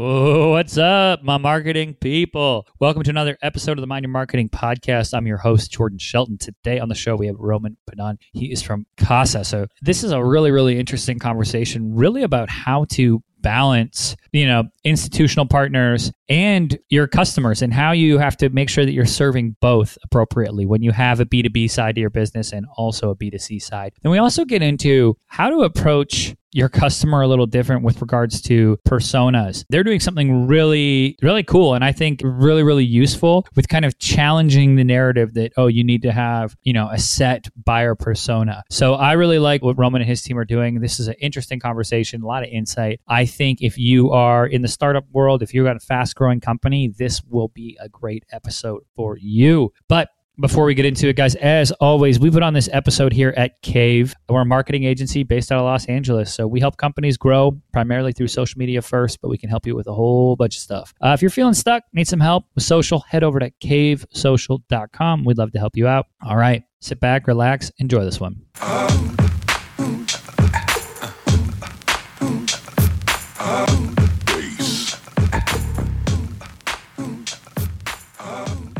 What's up, my marketing people? Welcome to another episode of the Mind Your Marketing podcast. I'm your host, Jordan Shelton. Today on the show, we have Roman Pedan. He is from Kasa. So, this is a really, really interesting conversation, really about how to balance, you know, institutional partners and your customers and how you have to make sure that you're serving both appropriately when you have a B2B side to your business and also a B2C side. Then we also get into how to approach your customer a little different with regards to personas. They're doing something really, really cool and I think really, really useful with kind of challenging the narrative that, oh, you need to have, you know, a set buyer persona. So I really like what Roman and his team are doing. This is an interesting conversation, a lot of insight. I think if you are in the startup world, if you've got a fast growing company, this will be a great episode for you. But before we get into it, guys, as always, we put on this episode here at Cave. We're a marketing agency based out of Los Angeles. So we help companies grow primarily through social media first, but we can help you with a whole bunch of stuff. Uh, if you're feeling stuck, need some help with social, head over to cavesocial.com. We'd love to help you out. All right, sit back, relax, enjoy this one.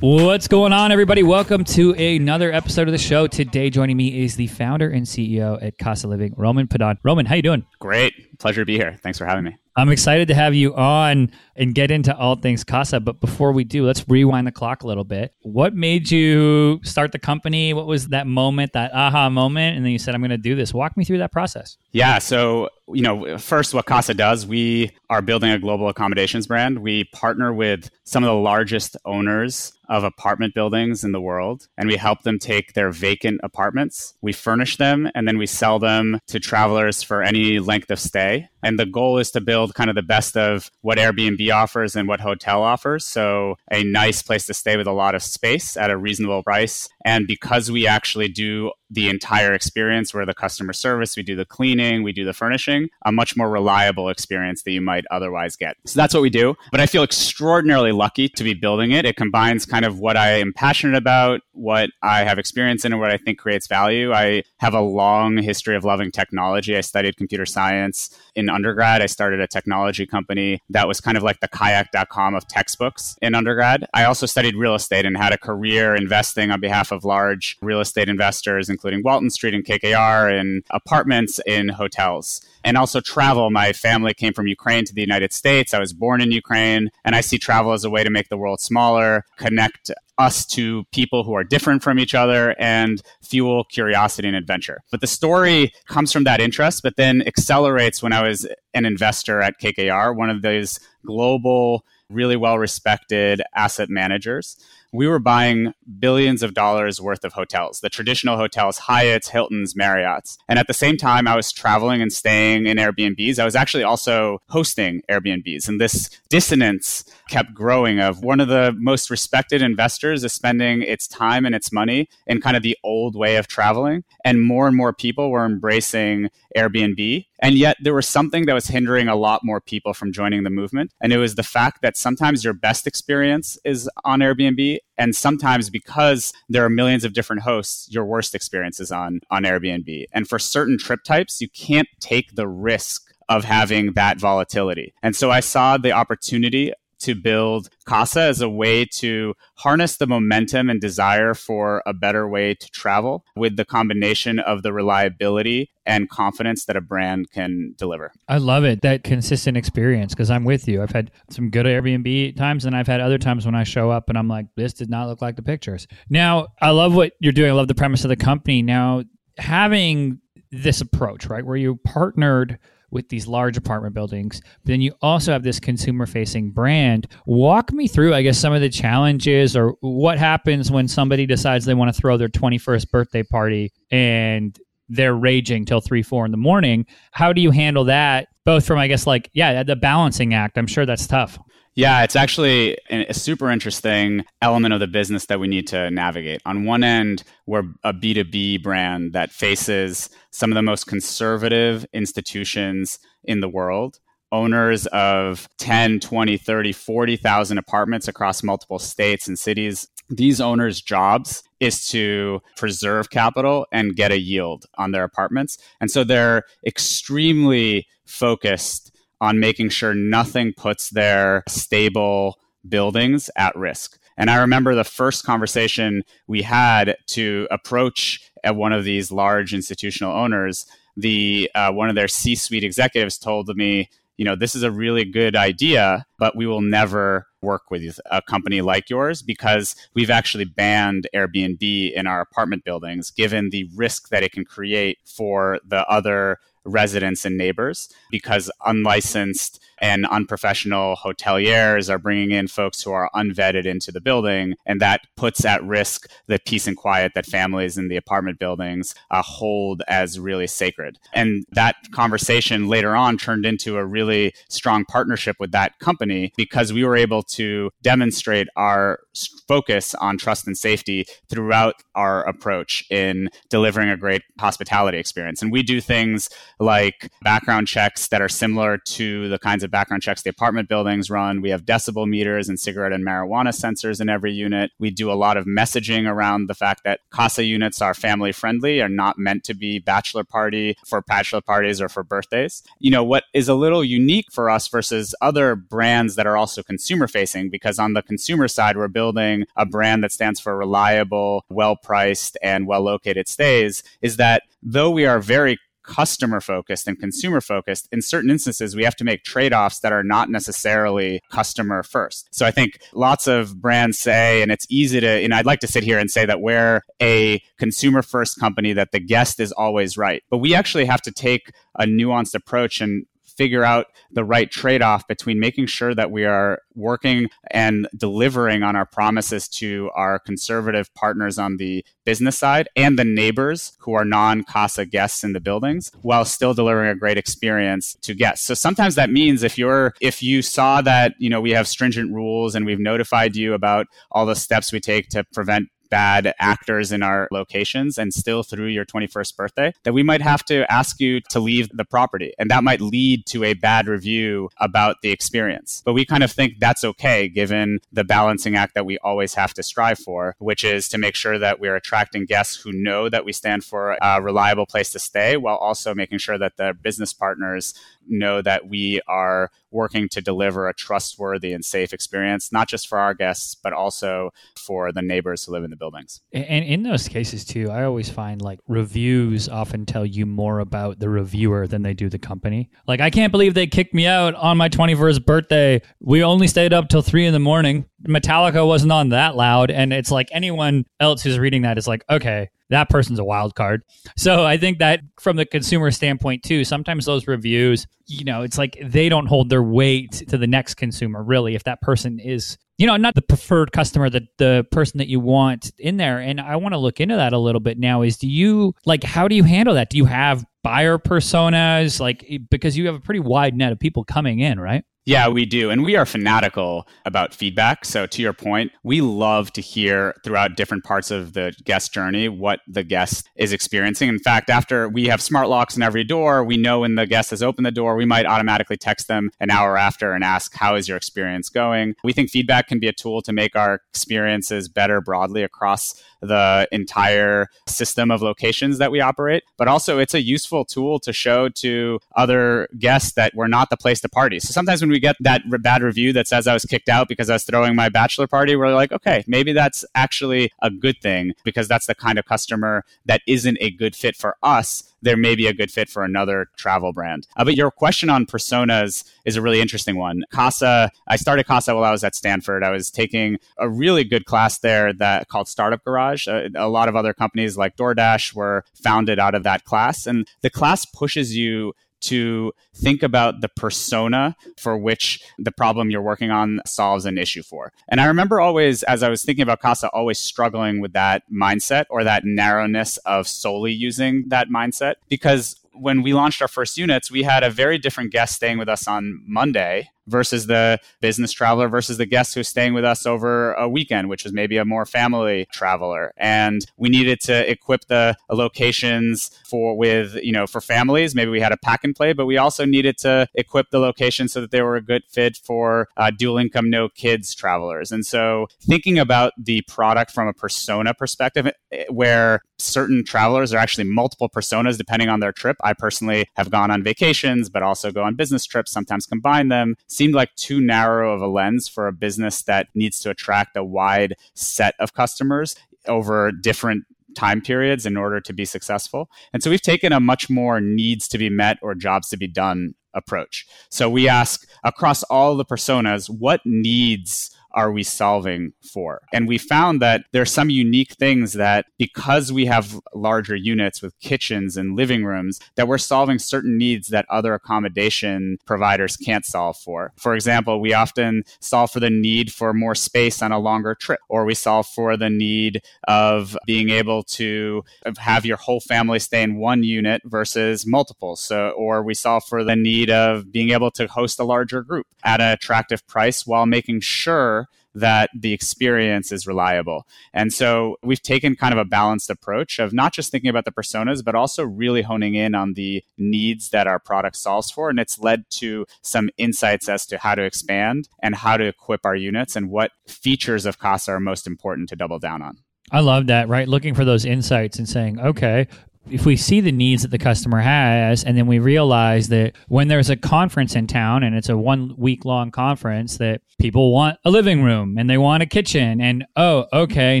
What's going on, everybody? Welcome to another episode of the show. Today, joining me is the founder and CEO at Kasa Living, Roman Pedan. Roman, how you doing? Great, pleasure to be here. Thanks for having me. I'm excited to have you on and get into all things Kasa. But before we do, let's rewind the clock a little bit. What made you start the company? What was that moment, that aha moment? And then you said, I'm going to do this. Walk me through that process. Yeah. So, you know, first, what Kasa does, we are building a global accommodations brand. We partner with some of the largest owners of apartment buildings in the world, and we help them take their vacant apartments. We furnish them, and then we sell them to travelers for any length of stay. And the goal is to build kind of the best of what Airbnb offers and what hotel offers. So, a nice place to stay with a lot of space at a reasonable price. And because we actually do the entire experience where the customer service, we do the cleaning, we do the furnishing, a much more reliable experience that you might otherwise get. So that's what we do. But I feel extraordinarily lucky to be building it. It combines kind of what I am passionate about, what I have experience in, and what I think creates value. I have a long history of loving technology. I studied computer science in undergrad. I started a technology company that was kind of like the kayak.com of textbooks in undergrad. I also studied real estate and had a career investing on behalf of large real estate investors, including Walton Street and KKR, and apartments in hotels and also travel. My family came from Ukraine to the United States. I was born in Ukraine, and I see travel as a way to make the world smaller, connect us to people who are different from each other, and fuel curiosity and adventure. But the story comes from that interest, but then accelerates when I was an investor at KKR, one of those global, really well respected asset managers we were buying billions of dollars worth of hotels, the traditional hotels, Hyatt's, Hilton's, Marriott's. And at the same time, I was traveling and staying in Airbnbs. I was actually also hosting Airbnbs. And this dissonance kept growing of one of the most respected investors is spending its time and its money in kind of the old way of traveling. And more and more people were embracing Airbnb. And yet there was something that was hindering a lot more people from joining the movement. And it was the fact that sometimes your best experience is on Airbnb. And sometimes because there are millions of different hosts, your worst experience is on, on Airbnb. And for certain trip types, you can't take the risk of having that volatility. And so I saw the opportunity to build Kasa as a way to harness the momentum and desire for a better way to travel with the combination of the reliability and confidence that a brand can deliver. I love it, that consistent experience, because I'm with you. I've had some good Airbnb times, and I've had other times when I show up and I'm like, this did not look like the pictures. Now, I love what you're doing. I love the premise of the company. Now, having this approach, right, where you partnered with these large apartment buildings. But then you also have this consumer facing brand. Walk me through, I guess, some of the challenges or what happens when somebody decides they want to throw their 21st birthday party and they're raging till three, four in the morning. How do you handle that? Both from, I guess, like, yeah, the balancing act. I'm sure that's tough. Yeah, it's actually a super interesting element of the business that we need to navigate. On one end, we're a B2B brand that faces some of the most conservative institutions in the world owners of 10, 20, 30, 40,000 apartments across multiple states and cities. These owners' jobs is to preserve capital and get a yield on their apartments. And so they're extremely focused on making sure nothing puts their stable buildings at risk. And I remember the first conversation we had to approach at one of these large institutional owners. The uh, one of their C-suite executives told me, you know, this is a really good idea, but we will never work with a company like yours because we've actually banned Airbnb in our apartment buildings, given the risk that it can create for the other residents and neighbors because unlicensed and unprofessional hoteliers are bringing in folks who are unvetted into the building and that puts at risk the peace and quiet that families in the apartment buildings uh, hold as really sacred. And that conversation later on turned into a really strong partnership with that company because we were able to demonstrate our focus on trust and safety throughout our approach in delivering a great hospitality experience. And we do things like background checks that are similar to the kinds of background checks the apartment buildings run. We have decibel meters and cigarette and marijuana sensors in every unit. We do a lot of messaging around the fact that Kasa units are family friendly, are not meant to be bachelor party for bachelor parties or for birthdays. You know, what is a little unique for us versus other brands that are also consumer facing, because on the consumer side, we're building a brand that stands for reliable, well priced, and well located stays, is that though we are very customer focused and consumer focused, in certain instances, we have to make trade offs that are not necessarily customer first. So I think lots of brands say, and it's easy to, and I'd like to sit here and say that we're a consumer first company, that the guest is always right. But we actually have to take a nuanced approach and figure out the right trade off between making sure that we are working and delivering on our promises to our conservative partners on the business side and the neighbors who are non Kasa guests in the buildings while still delivering a great experience to guests. So sometimes that means if you're if you saw that, you know, we have stringent rules and we've notified you about all the steps we take to prevent bad actors in our locations and still through your 21st birthday, that we might have to ask you to leave the property. And that might lead to a bad review about the experience. But we kind of think that's okay given the balancing act that we always have to strive for, which is to make sure that we're attracting guests who know that we stand for a reliable place to stay while also making sure that the business partners know that we are working to deliver a trustworthy and safe experience, not just for our guests, but also for the neighbors who live in the buildings. And in those cases, too, I always find like reviews often tell you more about the reviewer than they do the company. Like, I can't believe they kicked me out on my 21st birthday. We only stayed up till three in the morning. Metallica wasn't on that loud. And it's like anyone else who's reading that is like, okay, that person's a wild card. So I think that from the consumer standpoint too, sometimes those reviews, you know, it's like they don't hold their weight to the next consumer really if that person is you know, not the preferred customer, the the person that you want in there. And I want to look into that a little bit now. Is do you like how do you handle that? Do you have buyer personas like because you have a pretty wide net of people coming in, right? Yeah, we do. And we are fanatical about feedback. So, to your point, we love to hear throughout different parts of the guest journey what the guest is experiencing. In fact, after we have smart locks in every door, we know when the guest has opened the door, we might automatically text them an hour after and ask, How is your experience going? We think feedback can be a tool to make our experiences better broadly across the entire system of locations that we operate. But also, it's a useful tool to show to other guests that we're not the place to party. So sometimes when we get that bad review that says I was kicked out because I was throwing my bachelor party, we're like, okay, maybe that's actually a good thing because that's the kind of customer that isn't a good fit for us there may be a good fit for another travel brand. Uh, but your question on personas is a really interesting one. Kasa, I started Kasa while I was at Stanford. I was taking a really good class there that called Startup Garage. Uh, a lot of other companies like DoorDash were founded out of that class. And the class pushes you to think about the persona for which the problem you're working on solves an issue for. And I remember always, as I was thinking about Kasa, always struggling with that mindset or that narrowness of solely using that mindset because when we launched our first units, we had a very different guest staying with us on Monday versus the business traveler versus the guest who's staying with us over a weekend, which is maybe a more family traveler. And we needed to equip the locations for with, you know, for families. Maybe we had a pack and play, but we also needed to equip the locations so that they were a good fit for uh, dual income, no kids travelers. And so thinking about the product from a persona perspective, eh, where certain travelers are actually multiple personas depending on their trip. I personally have gone on vacations, but also go on business trips, sometimes combine them. Seemed like too narrow of a lens for a business that needs to attract a wide set of customers over different time periods in order to be successful. And so we've taken a much more needs to be met or jobs to be done approach. So we ask across all the personas, what needs are we solving for? And we found that there are some unique things that because we have larger units with kitchens and living rooms, that we're solving certain needs that other accommodation providers can't solve for. For example, we often solve for the need for more space on a longer trip, or we solve for the need of being able to have your whole family stay in one unit versus multiple. So, or we solve for the need of being able to host a larger group at an attractive price while making sure that the experience is reliable. And so we've taken kind of a balanced approach of not just thinking about the personas, but also really honing in on the needs that our product solves for. And it's led to some insights as to how to expand and how to equip our units and what features of Kasa are most important to double down on. I love that, right? Looking for those insights and saying, okay, if we see the needs that the customer has and then we realize that when there's a conference in town and it's a one week long conference that people want a living room and they want a kitchen and oh okay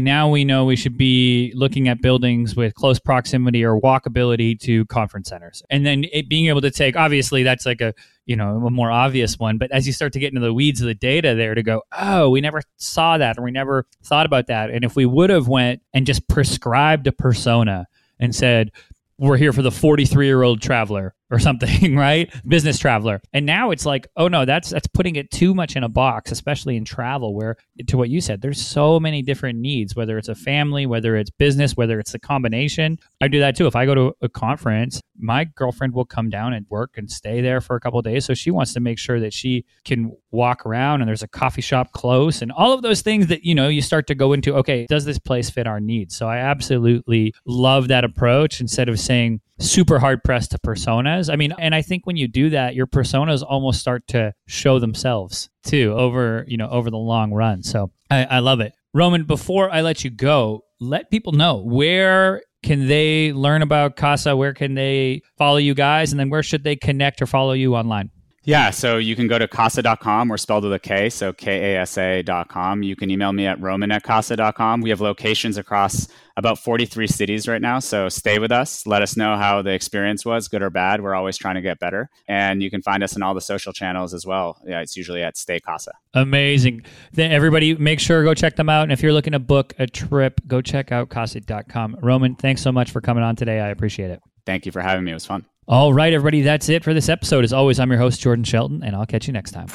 now we know we should be looking at buildings with close proximity or walkability to conference centers. And then it being able to take obviously that's like a you know a more obvious one but as you start to get into the weeds of the data there to go oh we never saw that or we never thought about that. And if we would have went and just prescribed a persona and said, we're here for the 43 year old traveler or something, right? Business traveler. And now it's like, oh no, that's that's putting it too much in a box, especially in travel where to what you said, there's so many different needs, whether it's a family, whether it's business, whether it's a combination. I do that too. If I go to a conference, my girlfriend will come down and work and stay there for a couple days. So she wants to make sure that she can walk around and there's a coffee shop close and all of those things that, you know, you start to go into, okay, does this place fit our needs? So I absolutely love that approach instead of saying, super hard pressed to personas. I mean, and I think when you do that, your personas almost start to show themselves too over, you know, over the long run. So I, I love it. Roman, before I let you go, let people know where can they learn about Kasa? Where can they follow you guys? And then where should they connect or follow you online? Yeah, so you can go to kasa.com. We're spelled with a K, so K A S A.com. You can email me at roman at kasa.com. We have locations across about 43 cities right now. So stay with us. Let us know how the experience was, good or bad. We're always trying to get better. And you can find us in all the social channels as well. Yeah, it's usually at Stay Kasa. Amazing. Then everybody make sure go check them out. And if you're looking to book a trip, go check out kasa.com. Roman, thanks so much for coming on today. I appreciate it. Thank you for having me. It was fun. All right, everybody, that's it for this episode. As always, I'm your host, Jordan Shelton, and I'll catch you next time.